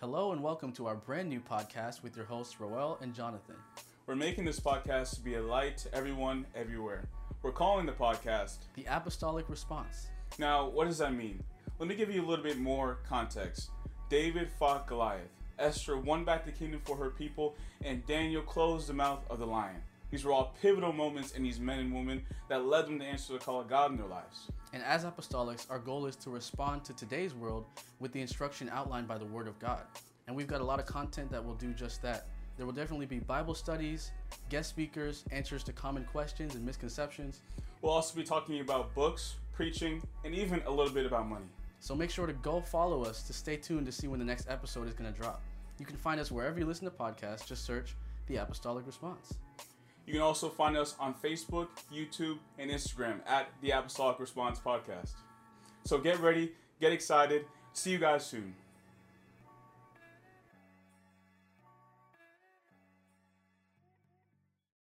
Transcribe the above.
Hello and welcome to our brand new podcast with your hosts Roel and Jonathan. We're making this podcast to be a light to everyone, everywhere. We're calling the podcast The Apostolic Response. Now, what does that mean? Let me give you a little bit more context. David fought Goliath. Esther won back the kingdom for her people, and Daniel closed the mouth of the lion. These were all pivotal moments in these men and women that led them to answer the call of God in their lives. And as apostolics, our goal is to respond to today's world with the instruction outlined by the Word of God. And we've got a lot of content that will do just that. There will definitely be Bible studies, guest speakers, answers to common questions and misconceptions. We'll also be talking about books, preaching, and even a little bit about money. So make sure to go follow us to stay tuned to see when the next episode is going to drop. You can find us wherever you listen to podcasts, just search The Apostolic Response. You can also find us on Facebook, YouTube, and Instagram at the Apostolic Response Podcast. So get ready, get excited. See you guys soon.